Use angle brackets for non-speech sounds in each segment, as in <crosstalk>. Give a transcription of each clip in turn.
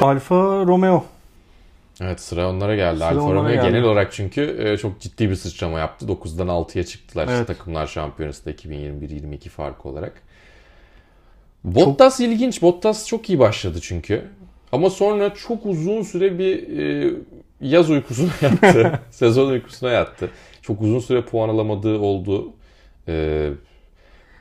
Alfa Romeo. Evet sıra onlara geldi. Sıra Alfa onlara Romeo geldi. genel olarak çünkü e, çok ciddi bir sıçrama yaptı. 9'dan 6'ya çıktılar Evet. takımlar şampiyonasında 2021-22 farkı olarak. Bottas ilginç. Bottas çok iyi başladı çünkü. Ama sonra çok uzun süre bir e, yaz uykusuna <laughs> yattı. Sezon uykusuna yattı. Çok uzun süre puan alamadığı oldu. E,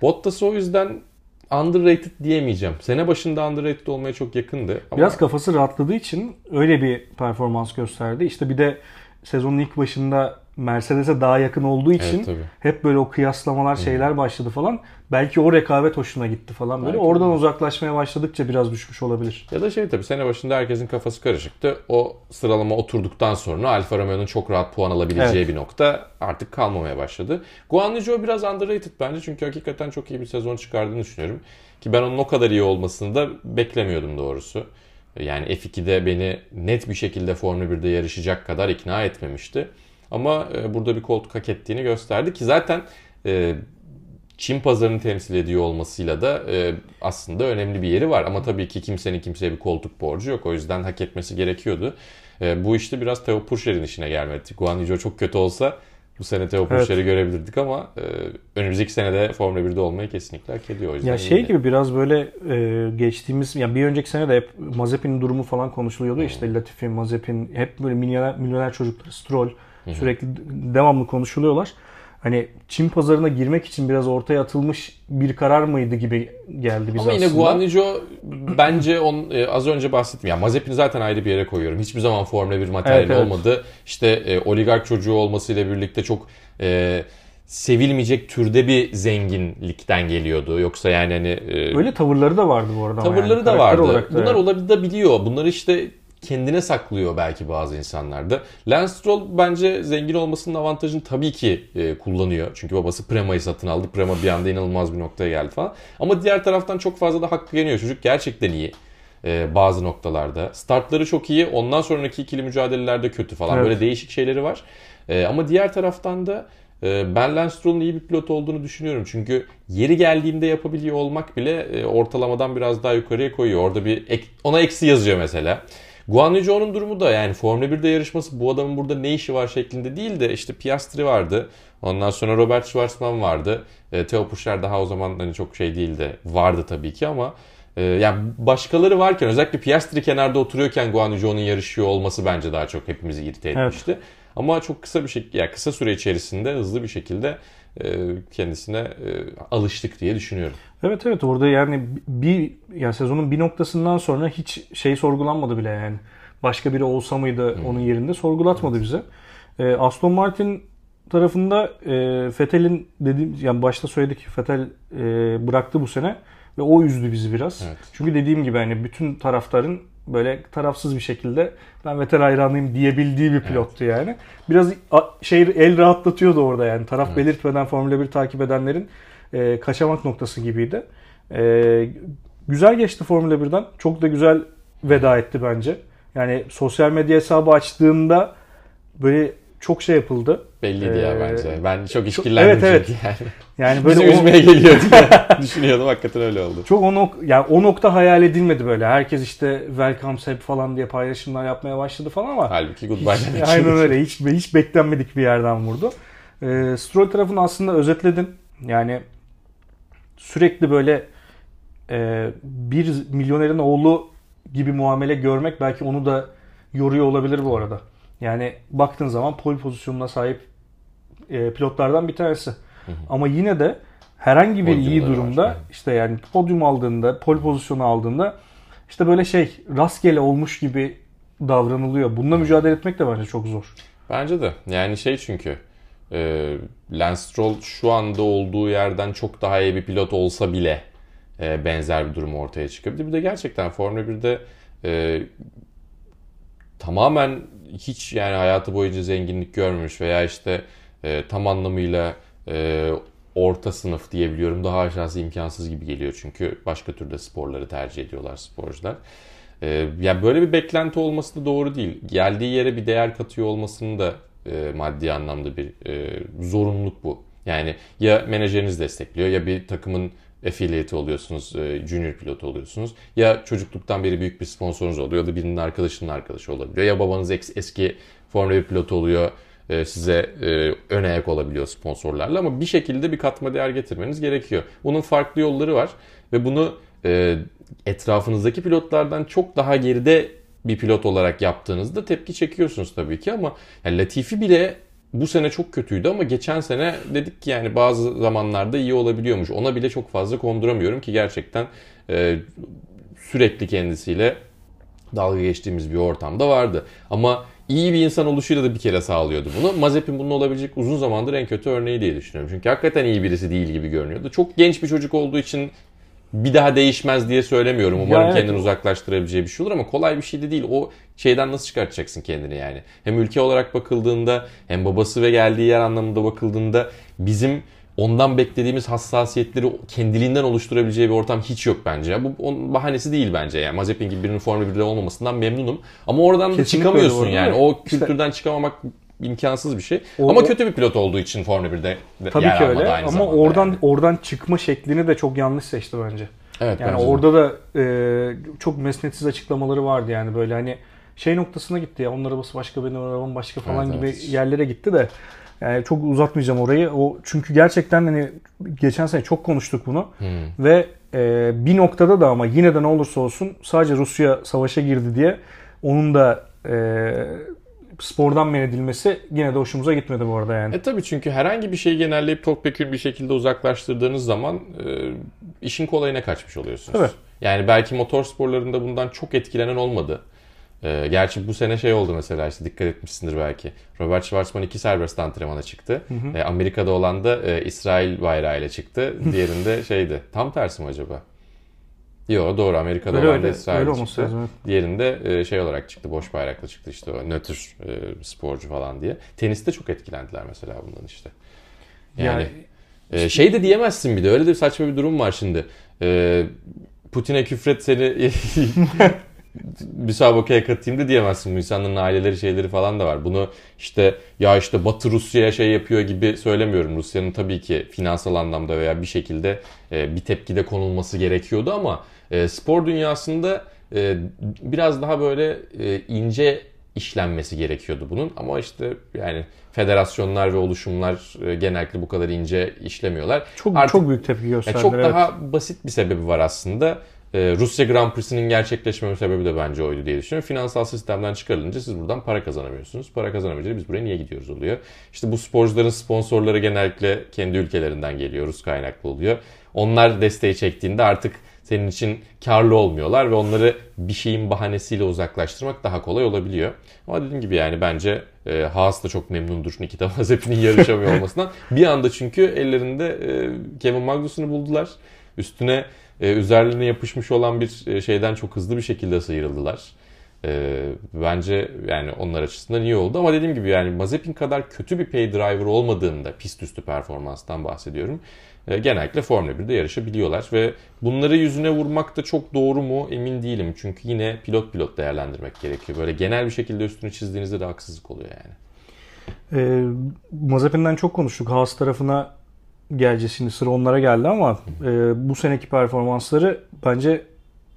Bottas'ı o yüzden underrated diyemeyeceğim. Sene başında underrated olmaya çok yakındı. Ama Biraz kafası rahatladığı için öyle bir performans gösterdi. İşte bir de sezonun ilk başında Mercedes'e daha yakın olduğu için Evet, tabii. hep böyle o kıyaslamalar şeyler başladı falan. Belki o rekabet hoşuna gitti falan böyle. Belki Oradan de. uzaklaşmaya başladıkça biraz düşmüş olabilir. Ya da şey tabii sene başında herkesin kafası karışıktı. O sıralama oturduktan sonra Alfa Romeo'nun çok rahat puan alabileceği Evet. bir nokta artık kalmamaya başladı. Guan Yu Zhou biraz underrated bence çünkü hakikaten çok iyi bir sezon çıkardığını düşünüyorum. Ki ben onun o kadar iyi olmasını da beklemiyordum doğrusu. Yani F2'de beni net bir şekilde Formula 1'de yarışacak kadar ikna etmemişti. Ama e, burada bir koltuk hak ettiğini gösterdi ki zaten e, Çin pazarını temsil ediyor olmasıyla da e, aslında önemli bir yeri var. Ama tabii ki kimsenin kimseye bir koltuk borcu yok. O yüzden hak etmesi gerekiyordu. E, bu işte biraz Theo Purcher'in işine gelmedi. Guan Yu Zhou çok kötü olsa bu sene Theo Evet. Purcher'i görebilirdik ama e, önümüzdeki senede Formula 1'de olmayı kesinlikle hak ediyor. O yüzden Ya şey iyi. gibi biraz böyle e, geçtiğimiz ya bir önceki sene de hep Mazepin'in durumu falan konuşuluyordu. İşte Latifi, Mazepin hep böyle milyoner, milyoner çocukları, Stroll sürekli devamlı konuşuluyorlar. Hani Çin pazarına girmek için biraz ortaya atılmış bir karar mıydı gibi geldi bize Ama yine aslında. Bence on, e, az önce bahsettim. Ya Mazepin'i zaten ayrı bir yere koyuyorum. Hiçbir zaman Formula 1 materyali Evet, evet. olmadı. İşte e, oligark çocuğu olmasıyla birlikte çok e, sevilmeyecek türde bir zenginlikten geliyordu. Yoksa yani hani e, Öyle tavırları da vardı bu arada. tavırları yani, da karakter vardı. da Bunlar evet. olabiliyor. Bunları işte kendine saklıyor belki bazı insanlarda. Lance Stroll bence zengin olmasının avantajını tabii ki e, kullanıyor. Çünkü babası Prema'yı satın aldı. Prema bir anda inanılmaz bir noktaya geldi falan. Ama diğer taraftan çok fazla da hakkı yeniyor. Çocuk gerçekten iyi e, bazı noktalarda. Startları çok iyi. Ondan sonraki ikili mücadelelerde kötü falan. Evet. Böyle değişik şeyleri var. E, ama diğer taraftan da e, ben Lance Stroll'un iyi bir pilot olduğunu düşünüyorum. Çünkü yeri geldiğinde yapabiliyor olmak bile e, ortalamadan biraz daha yukarıya koyuyor. Orada bir ek- ona eksi yazıyor mesela. Guan Yu Zhou'nun durumu da yani Formula 1'de yarışması bu adamın burada ne işi var şeklinde değil de işte Piastri vardı. Ondan sonra Robert Schwarzman vardı. E, Theo Purcher daha o zaman hani çok şey değildi. Vardı tabii ki ama e, yani başkaları varken özellikle Piastri kenarda oturuyorken Guan Yu Zhou'nun yarışıyor olması bence daha çok hepimizi irite Evet. etmişti. Ama çok kısa bir şekilde, yani kısa süre içerisinde hızlı bir şekilde kendisine e, alıştık diye düşünüyorum. Evet evet orada yani bir ya sezonun bir noktasından sonra hiç şey sorgulanmadı bile yani. Başka biri olsa mıydı onun yerinde sorgulatmadı bize. Ee, Aston Martin tarafında e, Vettel'in dediğim yani başta söyledik Vettel e, bıraktı bu sene ve o üzdü bizi biraz. Evet. Çünkü dediğim gibi hani bütün taraftarın böyle tarafsız bir şekilde ben Vettel hayranıyım diyebildiği bir pilottu yani. Biraz şey el rahatlatıyordu orada yani taraf belirtmeden Formula 1 takip edenlerin e, kaçamak noktası gibiydi. E, güzel geçti Formula 1'den. Çok da güzel veda etti bence. Yani sosyal medya hesabı açtığında böyle çok şey yapıldı. Belliydi ya Ee, bence. Ben çok işkillendim evet, evet. çünkü yani. Yani böyle Bizi o- üzmeye geliyor diye <laughs> düşünüyordum. Hakikaten öyle oldu. Çok o, nok- yani o nokta hayal edilmedi böyle. Herkes işte welcome Seb falan diye paylaşımlar yapmaya başladı falan ama Halbuki goodbye hiç, aynen öyle. Hiç, hiç beklenmedik bir yerden vurdu. Ee, Stroll tarafını aslında özetledin. Yani sürekli böyle e, bir milyonerin oğlu gibi muamele görmek belki onu da yoruyor olabilir bu arada. Yani baktığın zaman pol pozisyonuna sahip e, pilotlardan bir tanesi. Ama yine de herhangi bir iyi var, durumda evet. işte yani podyum aldığında, pol pozisyonu aldığında işte böyle şey rastgele olmuş gibi davranılıyor. Bununla mücadele etmek de bence çok zor. Bence de. Yani şey çünkü e, Lance Stroll şu anda olduğu yerden çok daha iyi bir pilot olsa bile e, benzer bir durum ortaya çıkabilir. Bir de gerçekten Formula 1'de e, tamamen hiç yani hayatı boyunca zenginlik görmemiş veya işte e, tam anlamıyla e, orta sınıf diyebiliyorum. Daha aşağısı imkansız gibi geliyor çünkü başka türde sporları tercih ediyorlar sporcular. E, yani böyle bir beklenti olması da doğru değil. Geldiği yere bir değer katıyor olmasının da e, maddi anlamda bir e, zorunluluk bu. Yani ya menajeriniz destekliyor ya bir takımın affiliate oluyorsunuz, e, junior pilot oluyorsunuz. Ya çocukluktan beri büyük bir sponsorunuz oluyor ya da birinin arkadaşının arkadaşı olabiliyor. Ya babanız eski Formula 1 pilotu oluyor size e, ön ayak olabiliyor sponsorlarla ama bir şekilde bir katma değer getirmeniz gerekiyor. Bunun farklı yolları var ve bunu e, etrafınızdaki pilotlardan çok daha geride bir pilot olarak yaptığınızda tepki çekiyorsunuz tabii ki ama yani Latifi bile bu sene çok kötüydü ama geçen sene dedik ki yani bazı zamanlarda iyi olabiliyormuş. Ona bile çok fazla konduramıyorum ki gerçekten e, sürekli kendisiyle dalga geçtiğimiz bir ortamda vardı. Ama iyi bir insan oluşuyla da bir kere sağlıyordu bunu. Mazepin bunun olabilecek uzun zamandır en kötü örneği diye düşünüyorum. Çünkü hakikaten iyi birisi değil gibi görünüyordu. Çok genç bir çocuk olduğu için bir daha değişmez diye söylemiyorum. Umarım ya evet. kendini uzaklaştırabileceği bir şey olur ama kolay bir şey de değil. O şeyden nasıl çıkartacaksın kendini yani? Hem ülke olarak bakıldığında hem babası ve geldiği yer anlamında bakıldığında bizim ondan beklediğimiz hassasiyetleri kendiliğinden oluşturabileceği bir ortam hiç yok bence. Bu onun bahanesi değil bence. Yani Mazepin gibi birinin Formula 1'de olmamasından memnunum. Ama oradan Kesinlikle da çıkamıyorsun yani. O kültürden işte, çıkamamak imkansız bir şey. O, Ama kötü bir pilot olduğu için Formula 1'de tabii yer ki öyle. Aynı Ama oradan yani. oradan çıkma şeklini de çok yanlış seçti bence. Evet, yani bence orada de. da e, çok mesnetsiz açıklamaları vardı yani böyle hani şey noktasına gitti ya onun arabası başka benim arabam başka falan evet, gibi evet. yerlere gitti de yani çok uzatmayacağım orayı. O çünkü gerçekten hani geçen sene çok konuştuk bunu hmm. ve e, bir noktada da ama yine de ne olursa olsun sadece Rusya savaşa girdi diye onun da e, spordan men edilmesi yine de hoşumuza gitmedi bu arada yani. E tabii çünkü herhangi bir şeyi genelleyip topyekun bir şekilde uzaklaştırdığınız zaman e, işin kolayına kaçmış oluyorsunuz. Evet. Yani belki motor sporlarında bundan çok etkilenen olmadı. E, gerçi bu sene şey oldu mesela işte dikkat etmişsindir belki. Robert Schwarzman iki serbest antrenmana çıktı. Hı hı. E, Amerika'da olan da e, İsrail bayrağıyla çıktı. <laughs> Diğerinde şeydi. Tam tersi mi acaba? Yok doğru Amerika'da öyle, olan da İsrail'de çıktı. Lazım. Diğerinde e, şey olarak çıktı boş bayrakla çıktı işte o nötr e, sporcu falan diye. Teniste çok etkilendiler mesela bundan işte. Yani, yani e, işte... şey de diyemezsin bir de öyle de saçma bir durum var şimdi. E, Putin'e küfret seni <laughs> <laughs> müsabakaya katayım da diyemezsin. Bu insanların aileleri şeyleri falan da var. Bunu işte ya işte Batı Rusya'ya şey yapıyor gibi söylemiyorum. Rusya'nın tabii ki finansal anlamda veya bir şekilde e, bir tepkide konulması gerekiyordu ama e, spor dünyasında e, biraz daha böyle e, ince işlenmesi gerekiyordu bunun. Ama işte yani federasyonlar ve oluşumlar e, genellikle bu kadar ince işlemiyorlar. Çok Artık, çok büyük tepki gösterdiler. çok evet. daha basit bir sebebi var aslında. Ee, Rusya Grand Prix'sinin gerçekleşmeme sebebi de bence oydu diye düşünüyorum. Finansal sistemden çıkarılınca siz buradan para kazanamıyorsunuz. Para kazanamayınca biz buraya niye gidiyoruz oluyor. İşte bu sporcuların sponsorları genellikle kendi ülkelerinden geliyor. Rus kaynaklı oluyor. Onlar desteği çektiğinde artık senin için karlı olmuyorlar ve onları bir şeyin bahanesiyle uzaklaştırmak daha kolay olabiliyor. Ama dediğim gibi yani bence e, Haas da çok memnundur Nikita <laughs> Mazepin'in yarışamıyor olmasından. bir anda çünkü ellerinde e, Kevin Magnussen'ı buldular. Üstüne e, üzerlerine yapışmış olan bir e, şeyden çok hızlı bir şekilde sıyrıldılar. E, bence yani onlar açısından iyi oldu ama dediğim gibi yani Mazepin kadar kötü bir pay driver olmadığında pist üstü performanstan bahsediyorum. E, genellikle Formula 1'de yarışabiliyorlar ve bunları yüzüne vurmak da çok doğru mu emin değilim. Çünkü yine pilot pilot değerlendirmek gerekiyor. Böyle genel bir şekilde üstünü çizdiğinizde de haksızlık oluyor yani. E, Mazepin'den çok konuştuk. Haas tarafına geleceğiz şimdi sıra onlara geldi ama e, bu seneki performansları bence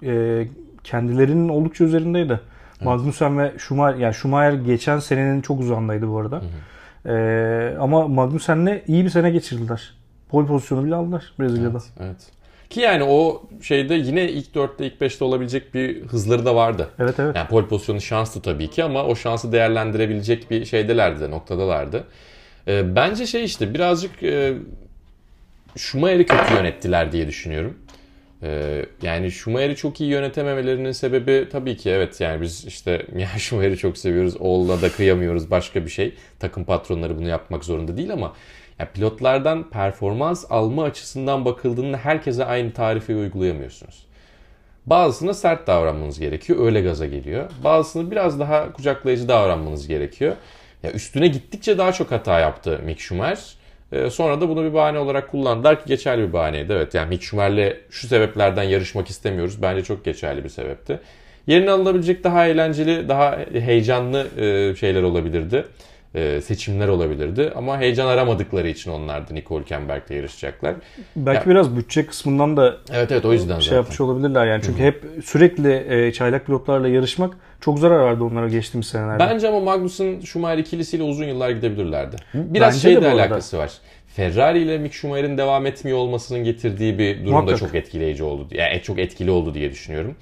e, kendilerinin oldukça üzerindeydi. Evet. Magnussen ve Schumacher, yani Schumacher geçen senenin çok uzandaydı bu arada. Hı hı. E, ama Magnussen'le iyi bir sene geçirdiler. Pol pozisyonu bile aldılar Brezilya'da. Evet, evet. Ki yani o şeyde yine ilk 4'te ilk 5'te olabilecek bir hızları da vardı. Evet evet. Yani pol pozisyonu şanstı tabii ki ama o şansı değerlendirebilecek bir şeydelerdi de noktadalardı. E, bence şey işte birazcık e, Schumacher'i kötü yönettiler diye düşünüyorum. Ee, yani Schumacher'i çok iyi yönetememelerinin sebebi tabii ki evet yani biz işte <laughs> ya Schumacher'i çok seviyoruz oğluna da kıyamıyoruz başka bir şey. Takım patronları bunu yapmak zorunda değil ama ya pilotlardan performans alma açısından bakıldığında herkese aynı tarifi uygulayamıyorsunuz. Bazısına sert davranmanız gerekiyor. Öyle gaza geliyor. Bazısını biraz daha kucaklayıcı davranmanız gerekiyor. Ya üstüne gittikçe daha çok hata yaptı Mick Schumacher. Ee, sonra da bunu bir bahane olarak kullandılar ki geçerli bir bahaneydi. Evet yani Mick Schumer'le şu sebeplerden yarışmak istemiyoruz. Bence çok geçerli bir sebepti. Yerine alınabilecek daha eğlenceli, daha heyecanlı e, şeyler olabilirdi. e, seçimler olabilirdi. Ama heyecan aramadıkları için onlar da Nicole Hülkenberg'le yarışacaklar. Belki ya, biraz bütçe kısmından da evet evet o yüzden şey zaten. yapmış olabilirler yani. Çünkü Hı-hı. hep sürekli e, çaylak pilotlarla yarışmak çok zarar verdi onlara geçtiğimiz senelerde. Bence ama Magnussen Schumacher ikilisiyle uzun yıllar gidebilirlerdi. Biraz Bence şeyle alakası var. Ferrari ile Mick Schumacher'in devam etmiyor olmasının getirdiği bir durum Muhakkak. da çok etkileyici oldu. Yani çok etkili oldu diye düşünüyorum.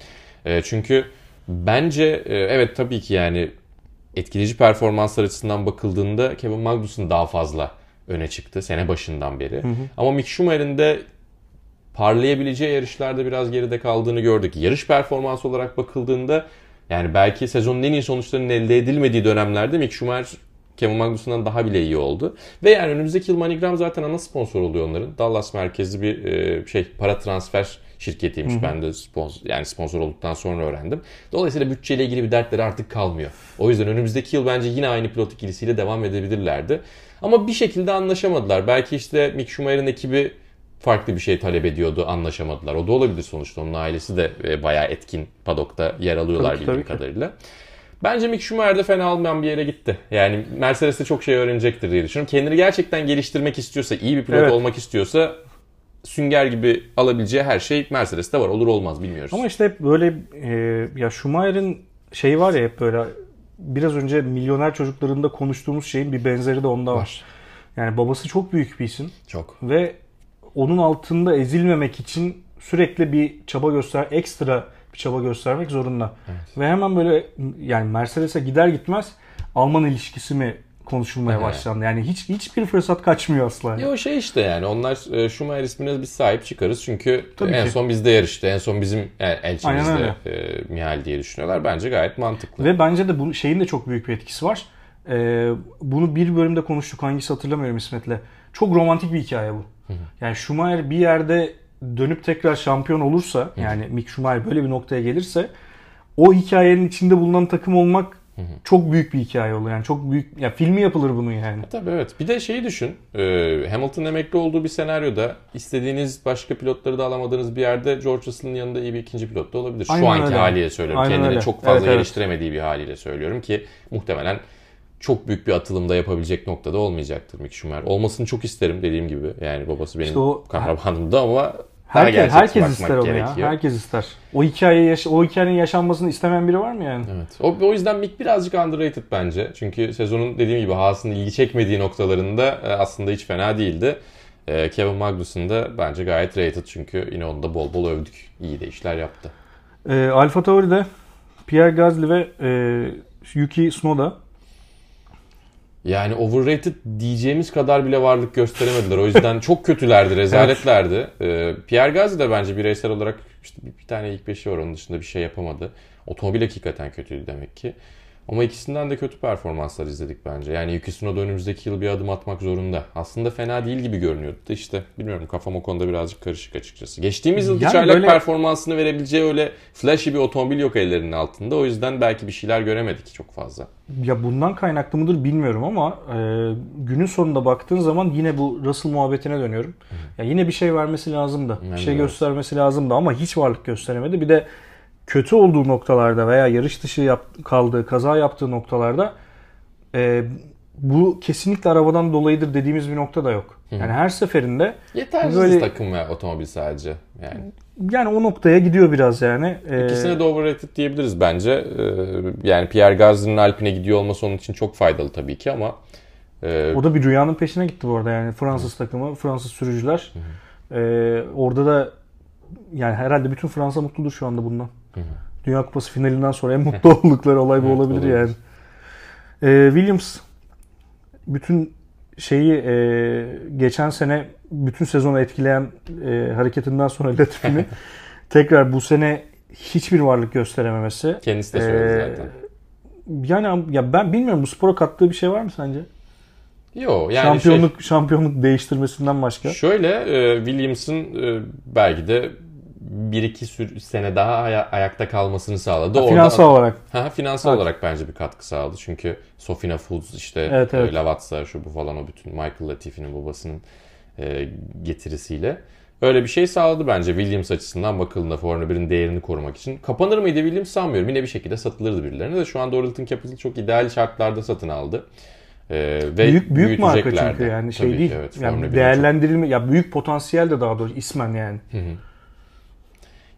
E, çünkü bence e, evet tabii ki yani etkileyici performanslar açısından bakıldığında Kevin Magnussen daha fazla öne çıktı sene başından beri. Hı hı. Ama Mick Schumacher'in de parlayabileceği yarışlarda biraz geride kaldığını gördük. Yarış performansı olarak bakıldığında yani belki sezonun en iyi sonuçlarının elde edilmediği dönemlerde Mick Schumacher Kevin Magnussen'dan daha bile iyi oldu. Ve yani önümüzdeki yıl MoneyGram zaten ana sponsor oluyor onların. Dallas merkezli bir e, şey para transfer şirketiymiş. Hı-hı. Ben de sponsor, yani sponsor olduktan sonra öğrendim. Dolayısıyla bütçeyle ilgili bir dertleri artık kalmıyor. O yüzden önümüzdeki yıl bence yine aynı pilot ikilisiyle devam edebilirlerdi. Ama bir şekilde anlaşamadılar. Belki işte Mick Schumacher'in ekibi farklı bir şey talep ediyordu anlaşamadılar. O da olabilir sonuçta. Onun ailesi de e, bayağı etkin padokta yer alıyorlar tabii, bildiğim tabii kadarıyla. Bence Mick Schumacher de fena olmayan bir yere gitti. Yani Mercedes'te çok şey öğrenecektir diye düşünüyorum. Kendini gerçekten geliştirmek istiyorsa, iyi bir pilot evet. olmak istiyorsa sünger gibi alabileceği her şey Mercedes'te var. Olur olmaz bilmiyoruz. Ama işte hep böyle e, ya Schumacher'in şeyi var ya hep böyle biraz önce milyoner çocuklarında konuştuğumuz şeyin bir benzeri de onda var. var. Yani babası çok büyük bir isim. Çok. Ve onun altında ezilmemek için sürekli bir çaba göster, ekstra bir çaba göstermek zorunda. Evet. Ve hemen böyle yani Mercedes'e gider gitmez Alman ilişkisi mi konuşulmaya evet. başlandı. Yani hiç hiçbir fırsat kaçmıyor asla. Yo şey işte yani onlar e, Schumacher ismine biz sahip çıkarız çünkü Tabii en ki. son bizde yarıştı. En son bizim yani elçimizde e, Mihal diye düşünüyorlar. Bence gayet mantıklı. Ve bence de bu şeyin de çok büyük bir etkisi var. E, bunu bir bölümde konuştuk. Hangisi hatırlamıyorum İsmet'le. Çok romantik bir hikaye bu. Yani Schumacher bir yerde dönüp tekrar şampiyon olursa yani Mick Schumacher böyle bir noktaya gelirse o hikayenin içinde bulunan takım olmak çok büyük bir hikaye olur. Yani çok büyük ya filmi yapılır bunun yani. Tabii evet. Bir de şeyi düşün. E, Hamilton emekli olduğu bir senaryoda istediğiniz başka pilotları da alamadığınız bir yerde George Russell'ın yanında iyi bir ikinci pilot da olabilir. Aynen Şu anki öyle. haliyle söylüyorum. Aynen Kendini öyle. çok fazla evet, geliştiremediği evet. bir haliyle söylüyorum ki muhtemelen çok büyük bir atılımda yapabilecek noktada olmayacaktır Mick Schumacher. Olmasını çok isterim dediğim gibi. Yani babası benim işte o, kahramanımdı ama herkes, herkes ister onu gerekiyor. ya. Herkes ister. O hikayeyi yaş- o hikayenin yaşanmasını istemeyen biri var mı yani? Evet. O, o yüzden Mick birazcık underrated bence. Çünkü sezonun dediğim gibi Haas'ın ilgi çekmediği noktalarında e, aslında hiç fena değildi. E, Kevin Magnussen da bence gayet rated çünkü yine onu da bol bol övdük. İyi de işler yaptı. E, Alfa Tauri'de Pierre Gasly ve e, Yuki Tsunoda yani overrated diyeceğimiz kadar bile varlık gösteremediler. O yüzden çok kötülerdi, rezaletlerdi. evet. Pierre Gasly de bence bireysel olarak işte bir, bir tane ilk beşi var onun dışında bir şey yapamadı. Otomobil hakikaten kötüydü demek ki. Ama ikisinden de kötü performanslar izledik bence. Yani Yuki Tsunoda önümüzdeki yıl bir adım atmak zorunda. Aslında fena değil gibi görünüyordu da işte bilmiyorum kafam o konuda birazcık karışık açıkçası. Geçtiğimiz yıl yani çaylak böyle... performansını verebileceği öyle flashy bir otomobil yok ellerinin altında. O yüzden belki bir şeyler göremedik çok fazla. Ya bundan kaynaklı mıdır bilmiyorum ama e, günün sonunda baktığın zaman yine bu Russell muhabbetine dönüyorum. Ya yine bir şey vermesi lazımdı. Yani bir şey evet. göstermesi lazımdı ama hiç varlık gösteremedi. Bir de kötü olduğu noktalarda veya yarış dışı yap, kaldığı, kaza yaptığı noktalarda e, bu kesinlikle arabadan dolayıdır dediğimiz bir nokta da yok. Hı. Yani her seferinde yetersiz böyle, takım ve otomobil sadece. Yani yani o noktaya gidiyor biraz yani. Ee, İkisine de overrated diyebiliriz bence. Ee, yani Pierre Gasly'nin Alpine gidiyor olması onun için çok faydalı tabii ki ama e... o da bir rüyanın peşine gitti bu arada yani Fransız Hı. takımı, Fransız sürücüler. Hı. Orada da yani herhalde bütün Fransa mutludur şu anda bundan. Hı hı. Dünya Kupası finalinden sonra en mutlu <laughs> oldukları olay bu evet, olabilir olabilir. yani. Ee, Williams bütün şeyi e, geçen sene bütün sezonu etkileyen e, hareketinden sonra Latifi'nin <laughs> tekrar bu sene hiçbir varlık gösterememesi. Kendisi de söyledi ee, zaten. Yani ya ben bilmiyorum bu spora kattığı bir şey var mı sence? Yok yani şampiyonluk şey, şampiyonluk değiştirmesinden başka. Şöyle e, Williams'ın e, belki de bir iki sene daha aya- ayakta kalmasını sağladı. Ha, finansal Orada, olarak. Ha, finansal evet. olarak bence bir katkı sağladı. Çünkü Sofina Foods işte evet, evet. E, Lavazza şu bu falan o bütün Michael Latifi'nin babasının e, getirisiyle. Öyle bir şey sağladı bence Williams açısından bakıldığında Formula 1'in değerini korumak için. Kapanır mıydı Williams sanmıyorum. Yine bir şekilde satılırdı birilerine de şu anda Oralton Capital çok ideal şartlarda satın aldı. E, ve büyük büyük marka büyütecekler çünkü yani şey Tabii ki, değil. evet, Formula yani bir'in değerlendirilme ya büyük potansiyel de daha doğrusu ismen yani. çok- Hı hı.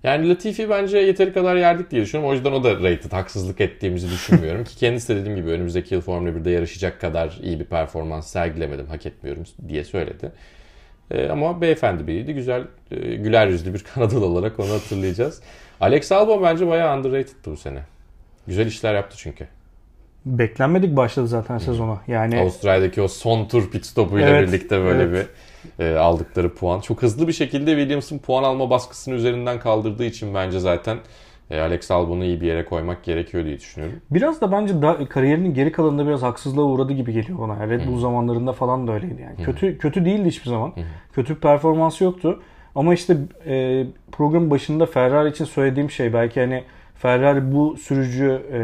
Yani Latifi bence yeteri kadar yerdik diye düşünüyorum. O yüzden o da rated. Haksızlık ettiğimizi düşünmüyorum. Ki kendisi de dediğim gibi önümüzdeki yıl Formula 1'de yarışacak kadar iyi bir performans sergilemedim. Hak etmiyorum diye söyledi. Ee, ama beyefendi biriydi. Güzel, e, güler yüzlü bir <laughs> Kanadalı olarak onu hatırlayacağız. Alex Albon bence bayağı underrated'tı bu sene. Güzel işler yaptı çünkü. Beklenmedik başladı zaten sezona. Yani Avustralya'daki o son tur pit stopuyla Evet, birlikte böyle evet. bir e, aldıkları puan. Çok hızlı bir şekilde Williams'ın puan alma baskısını üzerinden kaldırdığı için bence zaten e, Alex Albon'u iyi bir yere koymak gerekiyor diye düşünüyorum. biraz da bence da, kariyerinin geri kalanında biraz haksızlığa uğradı gibi geliyor bana. Red Bull zamanlarında falan da öyleydi yani. Kötü kötü değildi hiçbir zaman. Kötü bir performansı yoktu. Ama işte e, programın başında Ferrari için söylediğim şey belki hani Ferrari bu sürücü e,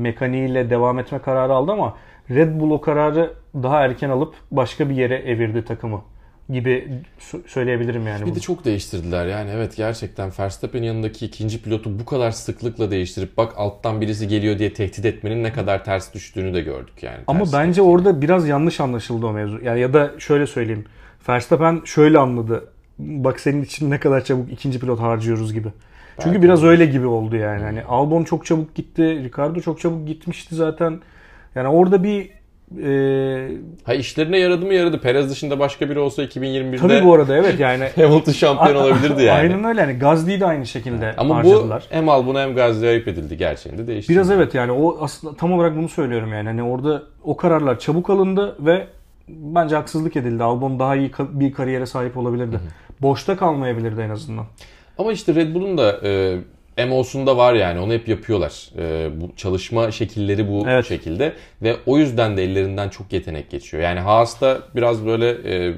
mekaniğiyle devam etme kararı aldı ama Red Bull o kararı daha erken alıp başka bir yere evirdi takımı gibi sö- söyleyebilirim yani. Bir bunu. de çok değiştirdiler yani evet gerçekten Verstappen yanındaki ikinci pilotu bu kadar sıklıkla değiştirip bak alttan birisi geliyor diye tehdit etmenin ne kadar ters düştüğünü de gördük yani. Ama Ters bence tepkiyle. orada biraz yanlış anlaşıldı o mevzu. Yani ya da şöyle söyleyeyim. Verstappen şöyle anladı. Bak senin için ne kadar çabuk ikinci pilot harcıyoruz gibi. Çünkü Belki biraz de. öyle gibi oldu yani. Hani Albon çok çabuk gitti, Ricardo çok çabuk gitmişti zaten. Yani orada bir e, Ha işlerine yaradı mı yaradı. Perez dışında başka biri olsa 2021'de tabii bu arada evet yani <laughs> Hamilton şampiyon olabilirdi yani. Aynen öyle yani Gazli'yi de aynı şekilde Ama harcadılar. bu hem Albon'a hem Gazze'ye ayıp edildi gerçeğinde değişti. Biraz evet yani o aslında tam olarak bunu söylüyorum yani. Hani orada o kararlar çabuk alındı ve bence haksızlık edildi. Albon daha iyi bir kariyere sahip olabilirdi. Boşta kalmayabilirdi en azından. Ama işte Red Bull'un da e, MO'sunda var yani onu hep yapıyorlar. E, bu çalışma şekilleri bu Evet. şekilde ve o yüzden de ellerinden çok yetenek geçiyor. Yani Haas'ta biraz böyle e,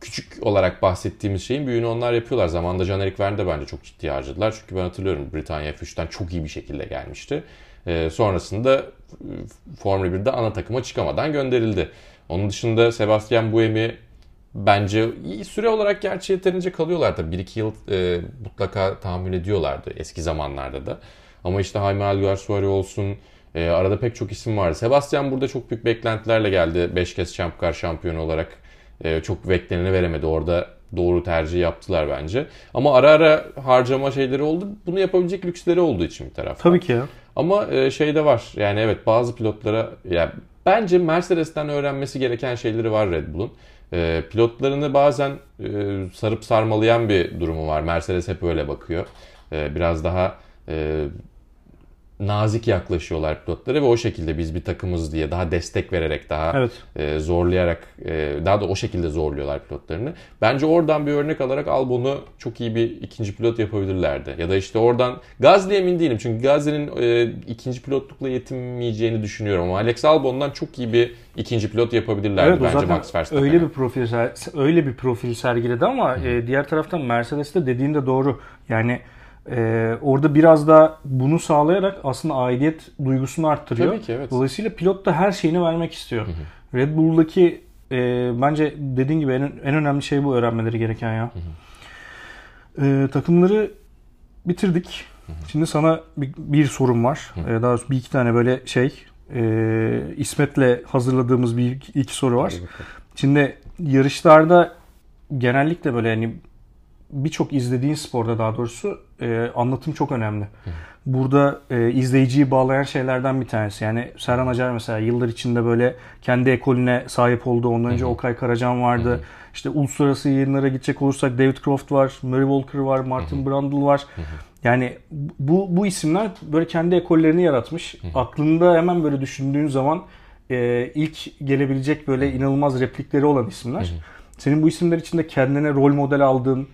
küçük olarak bahsettiğimiz şeyin büyüğünü onlar yapıyorlar. Zamanında Jean-Eric Verne de bence çok ciddi harcadılar. Çünkü ben hatırlıyorum Britanya F3'ten çok iyi bir şekilde gelmişti. E, sonrasında Formula 1'de ana takıma çıkamadan gönderildi. Onun dışında Sebastian Buemi bence süre olarak gerçi yeterince kalıyorlar tabii. 1-2 yıl e, mutlaka tahammül ediyorlardı eski zamanlarda da. Ama işte Jaime Alguersuari olsun e, arada pek çok isim vardı. Sebastian burada çok büyük beklentilerle geldi. 5 kez Champ Car şampiyonu olarak e, çok bekleneni veremedi. Orada doğru tercih yaptılar bence. Ama ara ara harcama şeyleri oldu. Bunu yapabilecek lüksleri olduğu için bir taraftan. Tabii ki ya. Ama e, şey de var. Yani evet bazı pilotlara ya bence Mercedes'ten öğrenmesi gereken şeyleri var Red Bull'un. E, pilotlarını bazen e, sarıp sarmalayan bir durumu var. Mercedes hep öyle bakıyor. E, biraz daha e, nazik yaklaşıyorlar pilotlara ve o şekilde biz bir takımız diye daha destek vererek daha Evet. e, zorlayarak e, daha da o şekilde zorluyorlar pilotlarını. Bence oradan bir örnek alarak Albon'u çok iyi bir ikinci pilot yapabilirlerdi. Ya da işte oradan Gazli'ye emin değilim. Çünkü Gazli'nin e, ikinci pilotlukla yetinmeyeceğini düşünüyorum. Ama Alex Albon'dan çok iyi bir ikinci pilot yapabilirlerdi Evet bence Max Verstappen'e. öyle bir profil öyle bir profil sergiledi ama e, diğer taraftan Mercedes'te dediğin de doğru. Yani e, orada biraz da bunu sağlayarak aslında aidiyet duygusunu arttırıyor. Tabii ki, evet. Dolayısıyla pilot da her şeyini vermek istiyor. Red Bull'daki e, bence dediğin gibi en, en önemli şey bu öğrenmeleri gereken ya. E, takımları bitirdik. Şimdi sana bir, bir sorum var. E, daha doğrusu bir iki tane böyle şey e, İsmet'le hazırladığımız bir iki, iki soru var. Şimdi yarışlarda genellikle böyle yani birçok izlediğin sporda daha doğrusu e, anlatım çok önemli. Burada e, izleyiciyi bağlayan şeylerden bir tanesi. Yani Serhan Acar mesela yıllar içinde böyle kendi ekolüne sahip oldu. Ondan önce Okay Karacan vardı. İşte uluslararası yayınlara gidecek olursak David Croft var, Murray Walker var, Martin Brundle var. Yani bu bu isimler böyle kendi ekollerini yaratmış. Aklında hemen böyle düşündüğün zaman e, ilk gelebilecek böyle inanılmaz replikleri olan isimler. Senin bu isimler içinde kendine rol model aldığın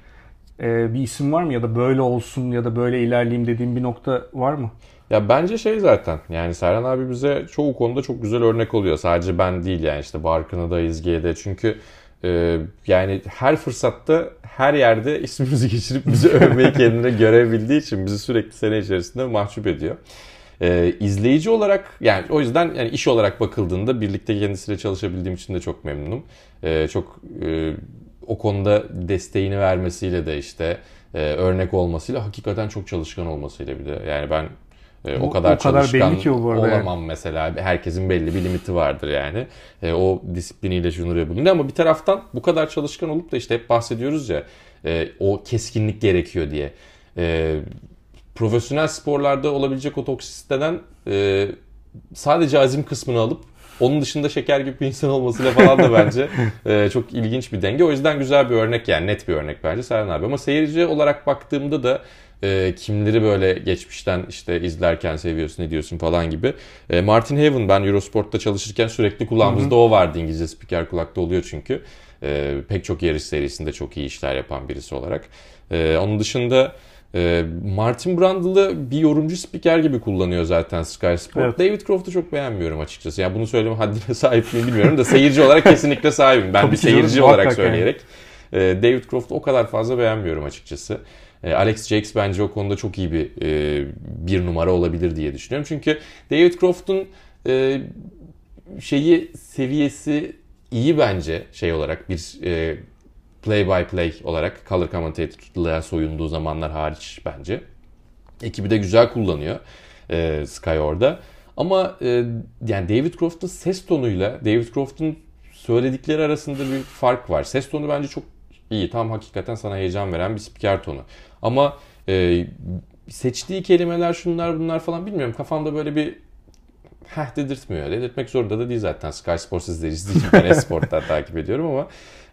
e, bir isim var mı ya da böyle olsun ya da böyle ilerleyeyim dediğin bir nokta var mı? Ya bence şey zaten yani Serhan abi bize çoğu konuda çok güzel örnek oluyor. Sadece ben değil yani işte Barkın'ı da İzge'de çünkü e, yani her fırsatta her yerde <laughs> ismimizi geçirip bizi övmeyi kendine görebildiği için bizi sürekli sene içerisinde mahcup ediyor. E, izleyici olarak yani o yüzden yani iş olarak bakıldığında birlikte kendisiyle çalışabildiğim için de çok memnunum. E, çok e, o konuda desteğini vermesiyle de işte e, örnek olmasıyla hakikaten çok çalışkan olmasıyla bir de yani ben E, Bu- o kadar o kadar çalışkan ki o bu arada olamam mesela. Herkesin belli bir limiti vardır yani. E, o disipliniyle şunu bulunuyor. Ama bir taraftan bu kadar çalışkan olup da işte hep bahsediyoruz ya e, o keskinlik gerekiyor diye. E, profesyonel sporlarda olabilecek o toksisiteden e, sadece azim kısmını alıp onun dışında şeker gibi bir insan olmasıyla falan da bence <laughs> e, çok ilginç bir denge. O yüzden güzel bir örnek yani net bir örnek bence Serhan abi. Ama seyirci olarak baktığımda da e, kimleri böyle geçmişten işte izlerken seviyorsun, ne diyorsun falan gibi. E, Martin Haven ben Eurosport'ta çalışırken sürekli kulağımızda o vardı İngilizce spiker kulakta oluyor çünkü. E, pek çok yarış serisinde çok iyi işler yapan birisi olarak. E, onun dışında e, Martin Brundle'ı bir yorumcu spiker gibi kullanıyor zaten Sky Sport. Evet. David Croft'u çok beğenmiyorum açıkçası. Yani bunu söyleme haddine <laughs> sahip miyim bilmiyorum da seyirci olarak kesinlikle sahibim. Ben Tabii bir ki canım, seyirci olarak muhakkak yani. söyleyerek. E, David Croft'u o kadar fazla beğenmiyorum açıkçası. E, Alex Jakes bence o konuda çok iyi bir e, bir numara olabilir diye düşünüyorum. Çünkü David Croft'un e, şeyi seviyesi iyi bence şey olarak bir e, play by play olarak color commentator'lığa soyunduğu zamanlar hariç bence. Ekibi de güzel kullanıyor e, Sky orada. Ama e, yani David Croft'un ses tonuyla David Croft'un söyledikleri arasında bir fark var. Ses tonu bence çok iyi. Tam hakikaten sana heyecan veren bir spiker tonu. Ama e, seçtiği kelimeler şunlar bunlar falan bilmiyorum. Kafamda böyle bir heh dedirtmiyor. Dedirtmek zorunda da değil zaten. Sky Sports izleyicisi değilim. Ben <laughs> Esport'tan takip ediyorum ama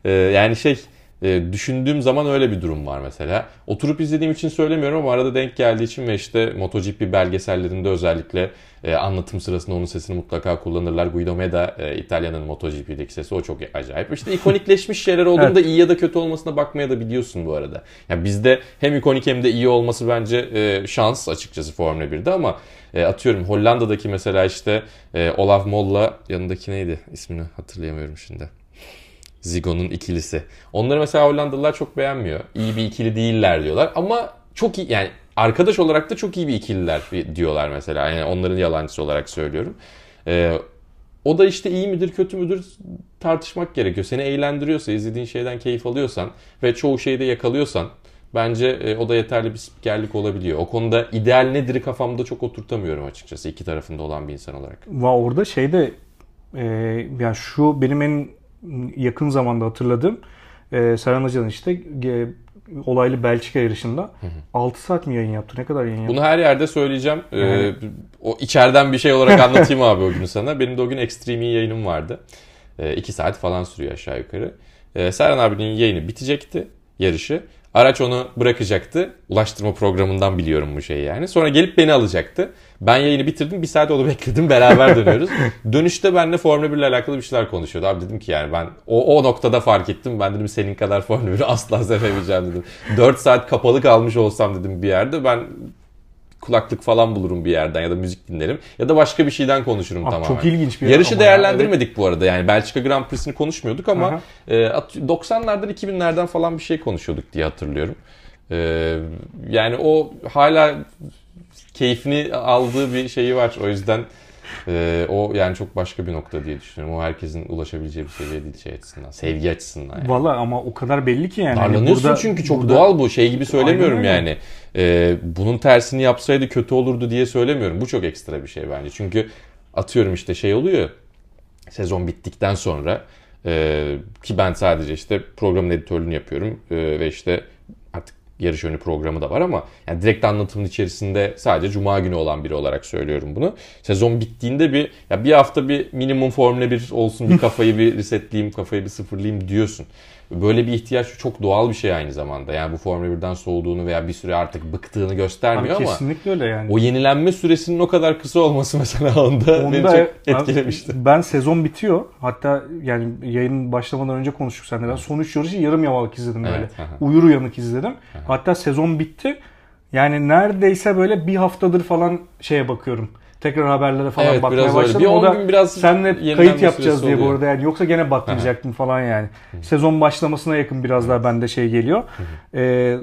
e, yani şey e, düşündüğüm zaman öyle bir durum var mesela. Oturup izlediğim için söylemiyorum ama arada denk geldiği için ve işte MotoGP belgesellerinde özellikle e, anlatım sırasında onun sesini mutlaka kullanırlar. Guido Meda e, İtalya'nın MotoGP'deki sesi o çok acayip. İşte ikonikleşmiş şeyler olduğunda <laughs> iyi ya da kötü olmasına bakmaya da biliyorsun bu arada. Yani bizde hem ikonik hem de iyi olması bence e, şans açıkçası Formula 1'de ama e, atıyorum Hollanda'daki mesela işte e, Olaf Moll'la yanındaki neydi ismini hatırlayamıyorum şimdi. Zigo'nun ikilisi. Onları mesela Hollandalılar çok beğenmiyor. İyi bir ikili değiller diyorlar ama çok iyi yani arkadaş olarak da çok iyi bir ikililer diyorlar mesela. Yani onların yalancısı olarak söylüyorum. Ee, o da işte iyi midir kötü müdür tartışmak gerekiyor. Seni eğlendiriyorsa, izlediğin şeyden keyif alıyorsan ve çoğu şeyde yakalıyorsan bence e, o da yeterli bir spikerlik olabiliyor. O konuda ideal nedir kafamda çok oturtamıyorum açıkçası iki tarafında olan bir insan olarak. Va orada şeyde e, yani şu benim en yakın zamanda hatırladığım e, Serhan Hoca'nın işte e, olaylı Belçika yarışında 6 saat mi yayın yaptı? Ne kadar yayın yaptı? Bunu her yerde söyleyeceğim. Ee, Yani- o içeriden bir şey olarak anlatayım abi o günü sana. Benim de o gün Extreme yayınım vardı. 2 saat falan sürüyor aşağı yukarı. Ee, Serhan abinin yayını bitecekti yarışı. Araç onu bırakacaktı. Ulaştırma programından biliyorum bu şeyi yani. Sonra gelip beni alacaktı. Ben yayını bitirdim. Bir saat onu <laughs> bekledim. Beraber dönüyoruz. Dönüşte benimle Formula 1 ile alakalı bir şeyler konuşuyordu. Abi dedim ki yani ben o, o noktada fark ettim. Ben dedim senin kadar Formula 1'i asla sevemeyeceğim dedim. 4 saat kapalı kalmış olsam dedim bir yerde ben kulaklık falan bulurum bir yerden ya da müzik dinlerim ya da başka bir şeyden konuşurum Abi tamamen. çok ilginç bir Yarışı ama ya, değerlendirmedik bu arada yani Belçika Grand Prix'sini konuşmuyorduk ama Aha. e, at- 90'lardan 2000'lerden falan bir şey konuşuyorduk diye hatırlıyorum. E, yani o hala keyfini aldığı bir şeyi var o yüzden e, o yani çok başka bir nokta diye düşünüyorum. O herkesin ulaşabileceği bir seviye değil şey açısından, sevgi açısından. Yani. Valla ama o kadar belli ki yani. Hani Darlanıyorsun burada- çünkü çok burada- doğal bu. Şey gibi söylemiyorum Aynen öyle. Ee, bunun tersini yapsaydı kötü olurdu diye söylemiyorum. Bu çok ekstra bir şey bence. Çünkü atıyorum işte şey oluyor. Sezon bittikten sonra e, ki ben sadece işte programın editörlüğünü yapıyorum e, ve işte artık yarış önü programı da var ama yani direkt anlatımın içerisinde sadece cuma günü olan biri olarak söylüyorum bunu. Sezon bittiğinde bir ya bir hafta bir minimum Formula 1 olsun bir kafayı bir resetleyeyim, kafayı bir sıfırlayayım diyorsun. Böyle bir ihtiyaç çok doğal bir şey aynı zamanda. Yani bu Formula 1'den soğuduğunu veya bir süre artık bıktığını göstermiyor Abi ama kesinlikle öyle yani. o yenilenme süresinin o kadar kısa olması <laughs> mesela onda beni Onda çok etkilemişti. Ben, ben sezon bitiyor. Hatta yani yayın başlamadan önce konuştuk seninle. Ben son 3 yarışı yarım yamalak izledim böyle. Evet, aha. Uyur uyanık izledim. Hatta sezon bitti. Yani neredeyse böyle bir haftadır falan şeye bakıyorum. Tekrar haberlere falan Evet, bakmaya başladım. Bir o 10 da gün biraz senle kayıt yapacağız diye bu oluyor. arada yani. Yoksa gene bakmayacaktım falan yani. Sezon başlamasına yakın biraz daha bende şey geliyor. Ee,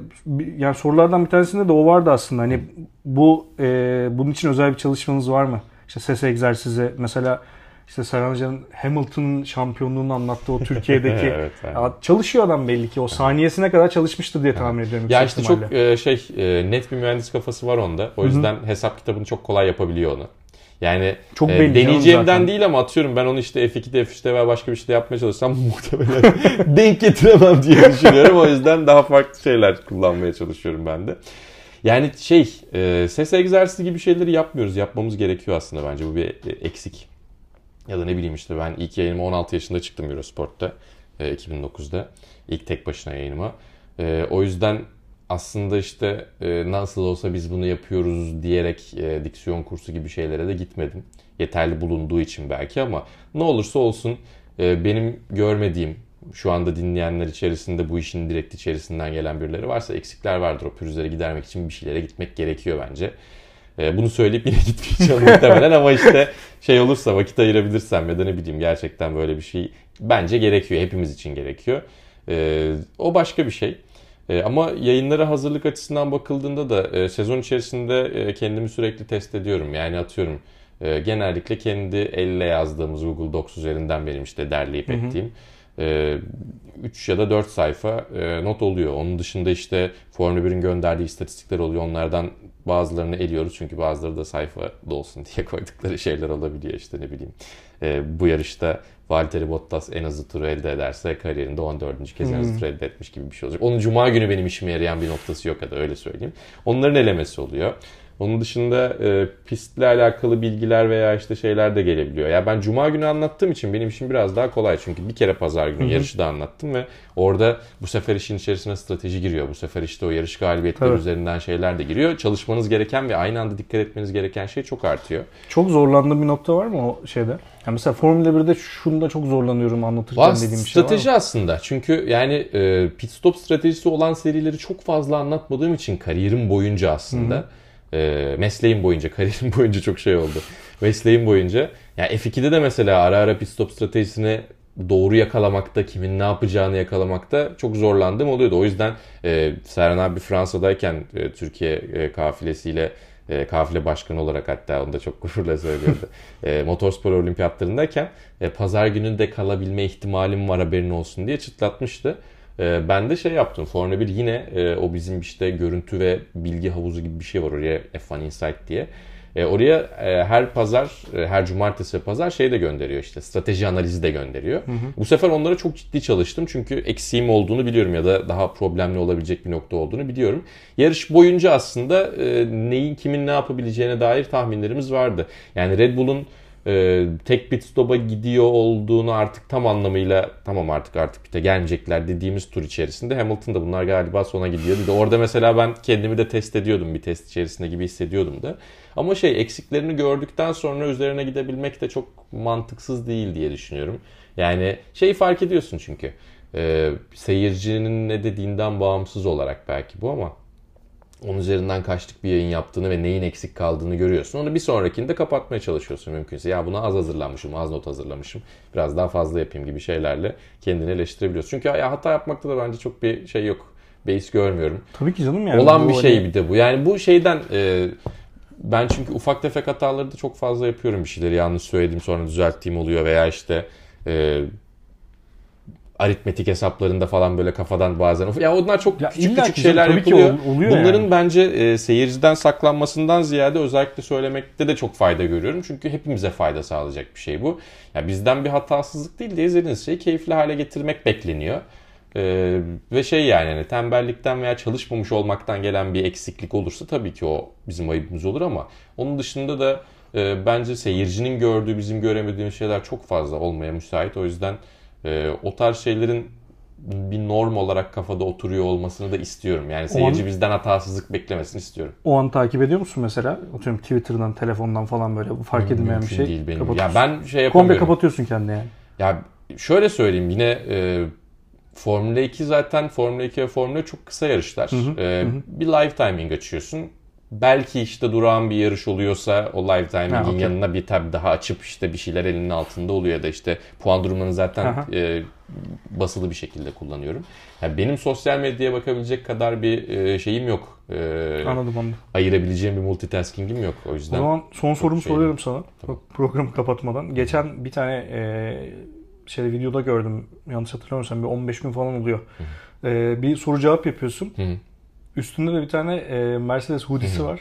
yani sorulardan bir tanesinde de o vardı aslında. Hani bu e, bunun için özel bir çalışmanız var mı? İşte ses egzersizi mesela işte Serhan Hoca'nın Hamilton'ın şampiyonluğunu anlattığı o Türkiye'deki <laughs> Evet, evet. Ya çalışıyor adam belli ki o saniyesine kadar çalışmıştır diye tahmin ediyorum. Ya işte çok e, şey e, net bir mühendis kafası var onda. O yüzden hesap kitabını çok kolay yapabiliyor onu. Yani Çok e, deneyeceğimden değil ama atıyorum ben onu işte F2'de F3'te veya başka bir şeyde yapmaya çalışsam <laughs> muhtemelen <laughs> denk getiremem diye düşünüyorum. O yüzden daha farklı şeyler kullanmaya çalışıyorum ben de. Yani şey e, ses egzersizi gibi şeyleri yapmıyoruz. Yapmamız gerekiyor aslında bence. Bu bir e, eksik. Ya da ne bileyim işte ben ilk yayınıma 16 yaşında çıktım Eurosport'ta. e, 2009'da. İlk tek başına yayınıma. E, o yüzden aslında işte e, nasıl olsa biz bunu yapıyoruz diyerek e, diksiyon kursu gibi şeylere de gitmedim. Yeterli bulunduğu için belki ama ne olursa olsun e, benim görmediğim şu anda dinleyenler içerisinde bu işin direkt içerisinden gelen birileri varsa eksikler vardır. O pürüzleri gidermek için bir şeylere gitmek gerekiyor bence. E, bunu söyleyip yine <laughs> gitmeyeceğim muhtemelen ama işte şey olursa vakit ayırabilirsem ya da ne bileyim gerçekten böyle bir şey bence gerekiyor. Hepimiz için gerekiyor. E, o başka bir şey. E, ama yayınlara hazırlık açısından bakıldığında da e, sezon içerisinde e, kendimi sürekli test ediyorum. Yani atıyorum e, genellikle kendi elle yazdığımız Google Docs üzerinden benim işte derleyip ettiğim 3 ya da 4 sayfa e, not oluyor. Onun dışında işte Formula 1'in gönderdiği istatistikler oluyor. Onlardan bazılarını eliyoruz çünkü bazıları da sayfa dolsun diye <laughs> koydukları şeyler olabiliyor işte ne bileyim. E, bu yarışta Valtteri Bottas en hızlı turu elde ederse kariyerinde 14. kez en hızlı turu elde etmiş gibi bir şey olacak. Onun cuma günü benim işime yarayan bir noktası yok ya da öyle söyleyeyim. Onların elemesi oluyor. Onun dışında e, pistle alakalı bilgiler veya işte şeyler de gelebiliyor. Ya ben cuma günü anlattığım için benim işim biraz daha kolay. Çünkü bir kere pazar günü yarışı da anlattım ve orada bu sefer işin içerisine strateji giriyor. Bu sefer işte o yarış galibiyetleri Tabii. üzerinden şeyler de giriyor. Çalışmanız gereken ve aynı anda dikkat etmeniz gereken şey çok artıyor. Çok zorlandığın bir nokta var mı o şeyde? Ya mesela Formula 1'de şunda çok zorlanıyorum anlatırken Valla dediğim bir şey var strateji aslında. Çünkü yani e, pit stop stratejisi olan serileri çok fazla anlatmadığım için kariyerim boyunca aslında e, mesleğim boyunca, <laughs> kariyerim boyunca çok şey oldu. Mesleğim boyunca. Yani F2'de de mesela ara ara pit stop stratejisini doğru yakalamakta, kimin ne yapacağını yakalamakta çok zorlandığım oluyordu. O yüzden e, Serhan abi Fransa'dayken e, Türkiye e, kafilesiyle e, kafile başkanı olarak hatta onu da çok <laughs> gururla söylüyordu. e, motorspor olimpiyatlarındayken e, pazar gününde kalabilme ihtimalim var haberin olsun diye çıtlatmıştı. E, ben de şey yaptım. Formula 1 yine e, o bizim işte görüntü ve bilgi havuzu gibi bir şey var oraya F1 Insight diye. E, oraya e, her pazar, e, her cumartesi ve pazar şey de gönderiyor işte strateji analizi de gönderiyor. Bu sefer onlara çok ciddi çalıştım çünkü eksiğim olduğunu biliyorum ya da daha problemli olabilecek bir nokta olduğunu biliyorum. Yarış boyunca aslında e, neyin kimin ne yapabileceğine dair tahminlerimiz vardı. Yani Red Bull'un e, tek pit stop'a gidiyor olduğunu artık tam anlamıyla tamam artık artık pite gelmeyecekler dediğimiz tur içerisinde Hamilton da bunlar galiba sona gidiyor. Bir orada mesela ben kendimi de test ediyordum bir test içerisinde gibi hissediyordum da. Ama şey eksiklerini gördükten sonra üzerine gidebilmek de çok mantıksız değil diye düşünüyorum. Yani şeyi fark ediyorsun çünkü. E, seyircinin ne dediğinden bağımsız olarak belki bu ama onun üzerinden kaçlık bir yayın yaptığını ve neyin eksik kaldığını görüyorsun. Onu bir sonrakinde kapatmaya çalışıyorsun mümkünse. Ya buna az hazırlanmışım, az not hazırlamışım. Biraz daha fazla yapayım gibi şeylerle kendini eleştirebiliyorsun. Çünkü ya hata yapmakta da bence çok bir şey yok. Beis görmüyorum. Tabii ki canım yani. Olan bir hani- şey bir de bu. Yani bu şeyden e, ben çünkü ufak tefek hataları da çok fazla yapıyorum. Bir şeyleri yanlış söyledim sonra düzelttiğim oluyor veya işte e, aritmetik hesaplarında falan böyle kafadan bazen ya onlar çok Ya küçük küçük şeyler ki yapılıyor. ol- oluyor Bunların yani. bence e, seyirciden saklanmasından ziyade özellikle söylemekte de çok fayda görüyorum. Çünkü hepimize fayda sağlayacak bir şey bu. Ya bizden bir hatasızlık değil de izlediğiniz şeyi keyifli hale getirmek bekleniyor. Ee, ve şey yani hani tembellikten veya çalışmamış olmaktan gelen bir eksiklik olursa tabii ki o bizim ayıbımız olur ama onun dışında da e, bence seyircinin gördüğü bizim göremediğimiz şeyler çok fazla olmaya müsait. O yüzden e, o tarz şeylerin bir norm olarak kafada oturuyor olmasını da istiyorum. Yani seyirci an- bizden hatasızlık beklemesini istiyorum. O an takip ediyor musun mesela? Atıyorum Twitter'dan, telefondan falan böyle fark edilmeyen bir şey. değil benim. Ya ben şey Komple yapamıyorum. kapatıyorsun kendini yani. Ya şöyle söyleyeyim yine e, Formula 2 zaten Formula 2 ve Formula çok kısa yarışlar. E, Bir live timing açıyorsun. Belki işte durağan bir yarış oluyorsa o live timing'in Ha, okey. yanına bir tab daha açıp işte bir şeyler elinin altında oluyor ya da işte puan durumlarını zaten Aha. e, basılı bir şekilde kullanıyorum. Yani benim sosyal medyaya bakabilecek kadar bir e, şeyim yok. E, Anladım anladım. ayırabileceğim bir multitasking'im yok. O O yüzden zaman son sorumu şey soruyorum sana. Tamam. Programı kapatmadan. Geçen bir tane e, şey videoda gördüm. Yanlış hatırlamıyorsam bir 15 gün falan oluyor. E, bir soru cevap yapıyorsun. Hı hı. Üstünde de bir tane e, Mercedes hoodie'si var.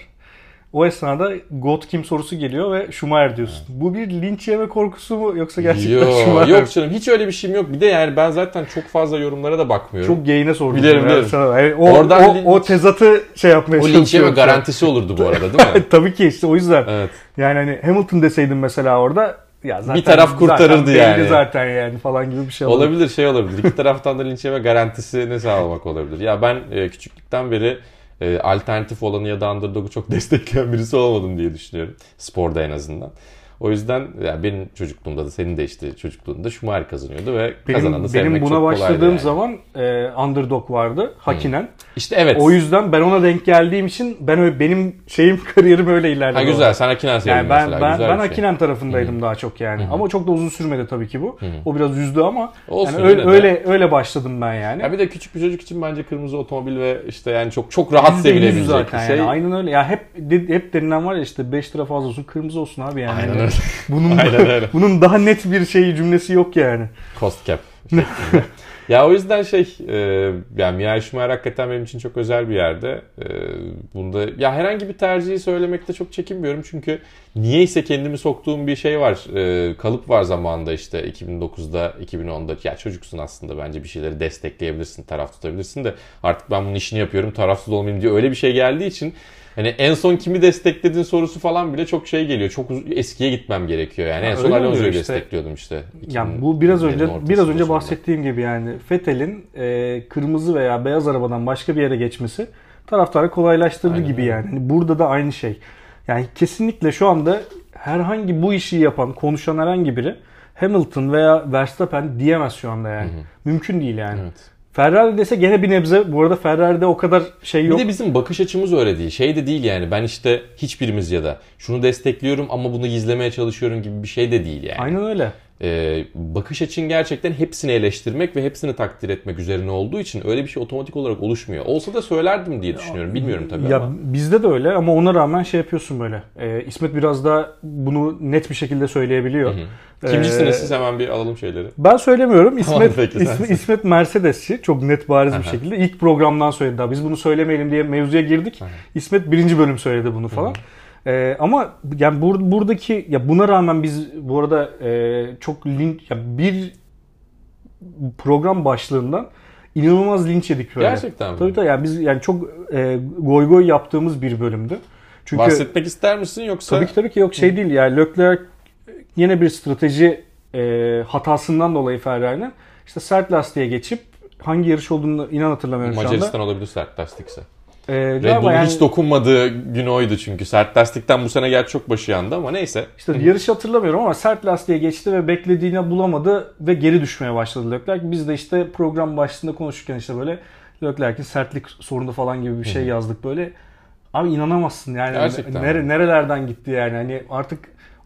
O esnada God kim sorusu geliyor ve Schumacher diyorsun. Bu bir linç yeme korkusu mu yoksa gerçekten Yo, <laughs> Schumacher? yok canım hiç öyle bir şeyim yok. Bir de yani ben zaten çok fazla yorumlara da bakmıyorum. Çok geyine sordum. Bilirim, ya bilirim. sana. Yani o, Oradan o, linç- o tezatı şey yapmaya o linç yeme çalışıyorum. garantisi olurdu bu arada değil mi? <laughs> Tabii ki işte o yüzden. evet. Yani hani Hamilton deseydim mesela orada ya zaten, Bir taraf kurtarırdı zaten yani. zaten yani falan gibi bir şey olur. Olabilir şey olabilir. İki taraftan da linç yeme garantisini sağlamak olabilir. Ya ben e, küçüklükten beri e, alternatif olanı ya da underdog'u çok <laughs> destekleyen birisi olmadım diye düşünüyorum. Sporda en azından. O yüzden ya benim çocukluğumda da senin de işte çocukluğunda Schumacher kazanıyordu ve kazananı Benim, sevmek benim buna çok başladığım yani. zaman e, underdog vardı. Hakinen. İşte evet. O yüzden ben ona denk geldiğim için ben öyle, benim şeyim <laughs> kariyerim öyle ilerledi. ha, güzel. Sen Akinen sevdin Yani ben mesela. ben, güzel ben şey. Akinen tarafındaydım daha çok yani. Ama çok da uzun sürmedi tabii ki bu. O biraz üzdü ama Olsun, yani öyle, de. öyle öyle başladım ben yani. Ya bir de küçük bir çocuk için bence kırmızı otomobil ve işte yani çok çok rahat Yüzde yüz sevilebilecek zaten bir şey. yani. Aynen öyle. Ya hep hep denilen var ya işte 5 lira fazla olsun kırmızı olsun abi yani. Aynen Hani öyle. <laughs> Bunun Aynen öyle. bunun daha net bir şey cümlesi yok yani. Cost cap. <laughs> ya o yüzden şey e, yani Mia Schumacher hakikaten benim için çok özel bir yerde. E, bunda ya herhangi bir tercihi söylemekte çok çekinmiyorum çünkü niyeyse kendimi soktuğum bir şey var. E, kalıp var zamanında işte 2009'da 2010'da ya çocuksun aslında bence bir şeyleri destekleyebilirsin, taraf tutabilirsin de artık ben bunun işini yapıyorum tarafsız olmayayım diye öyle bir şey geldiği için Hani en son kimi destekledin sorusu falan bile çok şey geliyor. Çok eskiye gitmem gerekiyor yani. Ya en son Alonso'yu işte. destekliyordum işte. Yani bu biraz 2000'lerin önce biraz önce sonunda. bahsettiğim gibi yani Fethel'in e, kırmızı veya beyaz arabadan başka bir yere geçmesi taraftarı kolaylaştırdı Aynen gibi yani. Hani burada da aynı şey. Yani kesinlikle şu anda herhangi bu işi yapan, konuşan herhangi biri Hamilton veya Verstappen diyemez şu anda yani. Mümkün değil yani. Evet. Ferrari dese gene bir nebze. Bu arada Ferrari'de o kadar şey yok. Bir de bizim bakış açımız öyle değil. Şey de değil yani ben işte hiçbirimiz ya da şunu destekliyorum ama bunu gizlemeye çalışıyorum gibi bir şey de değil yani. Aynen öyle. Ee, bakış açın gerçekten hepsini eleştirmek ve hepsini takdir etmek üzerine olduğu için öyle bir şey otomatik olarak oluşmuyor. Olsa da söylerdim diye düşünüyorum. Bilmiyorum tabii Ya ama. bizde de öyle ama ona rağmen şey yapıyorsun böyle. Ee, İsmet biraz da bunu net bir şekilde söyleyebiliyor. Kimcisiniz Ee, siz hemen bir alalım şeyleri. Ben söylemiyorum. İsmet, peki, İsmet. İsmet Mercedesçi. Çok net bariz bir şekilde. İlk programdan söyledi daha. Biz bunu söylemeyelim diye mevzuya girdik. İsmet birinci bölüm söyledi bunu falan. Ee, ama yani bur- buradaki ya buna rağmen biz bu arada e, çok link ya bir program başlığından inanılmaz linç yedik böyle. Gerçekten mi? Tabii tabii yani biz yani çok e, goy goy yaptığımız bir bölümdü. Çünkü Bahsetmek ister misin yoksa? Tabii ki tabii ki yok şey değil yani Leclerc yine bir strateji e, hatasından dolayı Ferrari'nin işte sert lastiğe geçip hangi yarış olduğunu inan hatırlamıyorum şu Macaristan anda. olabilir sert lastikse. E, Red Bull'un yani hiç dokunmadığı gün oydu çünkü. Sert lastikten bu sene gerçi çok başı yandı ama neyse. işte yarışı hatırlamıyorum ama sert lastiğe geçti ve beklediğini bulamadı ve geri düşmeye başladı Leclerc. Biz de işte program başında konuşurken işte böyle Leclerc'in sertlik sorunu falan gibi bir şey yazdık böyle. Abi inanamazsın yani Gerçekten. nere, nerelerden gitti yani hani artık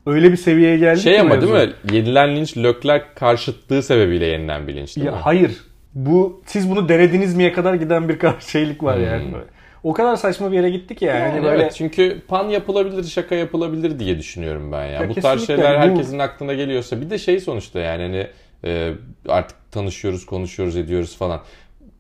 öyle bir seviyeye geldi Şey ama mevzu. değil mi? Yenilen linç Leclerc karşıtlığı sebebiyle yenilen bir linç değil Ya mi? hayır. Bu siz bunu denediniz miye kadar giden bir şeylik var Hmm. yani böyle. O kadar saçma bir yere gittik ki yani. Yani böyle evet çünkü pan yapılabilir, şaka yapılabilir diye düşünüyorum ben ya. Ya bu tarz şeyler bu- herkesin aklına geliyorsa bir de şey sonuçta yani hani e, artık tanışıyoruz, konuşuyoruz, ediyoruz falan.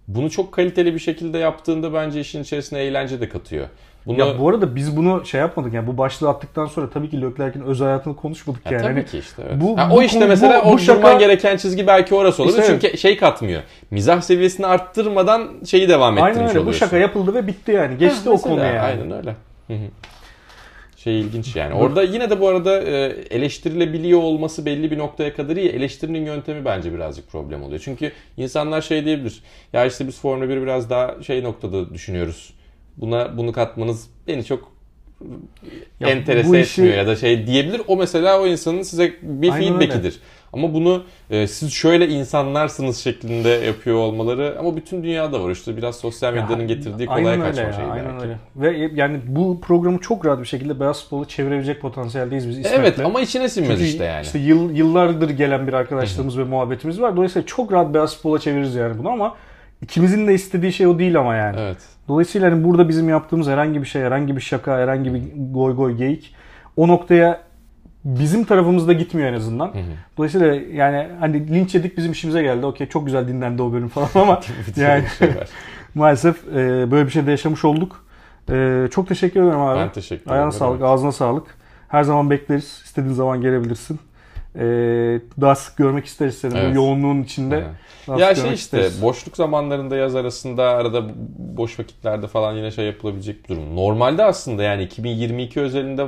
Bunu çok kaliteli bir şekilde yaptığında bence işin içerisine eğlence de katıyor. Bunu ya bu arada biz bunu şey yapmadık yani bu başlığı attıktan sonra tabii ki Leclerc'in özel hayatını konuşmadık Ya yani. tabii Hani ki işte. Evet. bu- Ha, bu o işte konu- mesela bu- o bu şaka- gereken çizgi belki orası olur. İşte evet. Çünkü şey katmıyor. Mizah seviyesini arttırmadan şeyi devam ettirmiş Aynen öyle. Bu oluyorsun. şaka yapıldı ve bitti yani. Geçti Ha, o konu yani. Aynen öyle. Hı hı. Şey ilginç yani. Orada yine de bu arada e, eleştirilebiliyor olması belli bir noktaya kadar iyi. Eleştirinin yöntemi bence birazcık problem oluyor. Çünkü insanlar şey diyebilir. Ya işte biz Formula 1 biraz daha şey noktada düşünüyoruz. Buna bunu katmanız beni çok ya enterese etmiyor ya da şey diyebilir. O mesela o insanın size bir Aynen feedback'idir. Öyle. Ama bunu e, siz şöyle insanlarsınız şeklinde yapıyor olmaları ama bütün dünyada var işte biraz sosyal medyanın ya, getirdiği kolay kaçma ya, şeyi aynen belki. Öyle. Ve yani bu programı çok rahat bir şekilde beyaz futbolu çevirebilecek potansiyeldeyiz biz İsmet'le. Evet ama içine sinmez Çünkü işte yani. İşte yıl, yıllardır gelen bir arkadaşlığımız ve muhabbetimiz var. Dolayısıyla çok rahat beyaz futbola çeviririz yani bunu ama ikimizin de istediği şey o değil ama yani. Evet. Dolayısıyla hani burada bizim yaptığımız herhangi bir şey, herhangi bir şaka, herhangi bir goy goy geyik o noktaya bizim tarafımızda gitmiyor en azından. Hı hı. Dolayısıyla yani hani linç yedik bizim işimize geldi. Okey çok güzel dinlendi o bölüm falan ama <laughs> yani şey <laughs> maalesef e, böyle bir şey de yaşamış olduk. E, çok teşekkür ederim abi. Ben teşekkür ederim. Ayağına sağlık, ağzına sağlık. Her zaman bekleriz. İstediğin zaman gelebilirsin. E, daha sık görmek isteriz seni evet. bu yoğunluğun içinde. Evet. Ya şey işte isteriz. boşluk zamanlarında yaz arasında arada boş vakitlerde falan yine şey yapılabilecek bir durum. Normalde aslında yani 2022 özelinde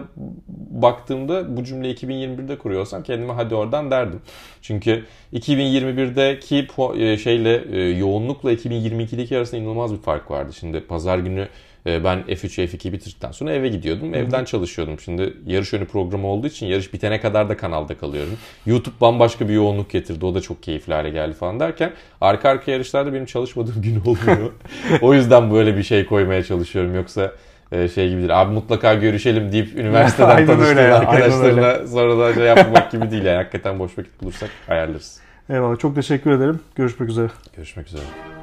baktığımda bu cümleyi 2021'de kuruyorsam kendime hadi oradan derdim. Çünkü 2021'deki e, şeyle e, yoğunlukla 2022'deki arasında inanılmaz bir fark vardı. Şimdi pazar günü ben F3, F2 bitirdikten sonra eve gidiyordum. Evden Hı-hı. çalışıyordum. Şimdi yarış önü programı olduğu için yarış bitene kadar da kanalda kalıyorum. YouTube bambaşka bir yoğunluk getirdi. O da çok keyifli hale geldi falan derken arka arka yarışlarda benim çalışmadığım gün olmuyor. <laughs> o yüzden böyle bir şey koymaya çalışıyorum. Yoksa e, şey gibidir. Abi mutlaka görüşelim deyip <laughs> üniversiteden tanıştığın arkadaşlarına sonradan şey yapmak gibi değil. Yani hakikaten boş vakit bulursak ayarlarız. Eyvallah. Çok teşekkür ederim. Görüşmek üzere. Görüşmek üzere.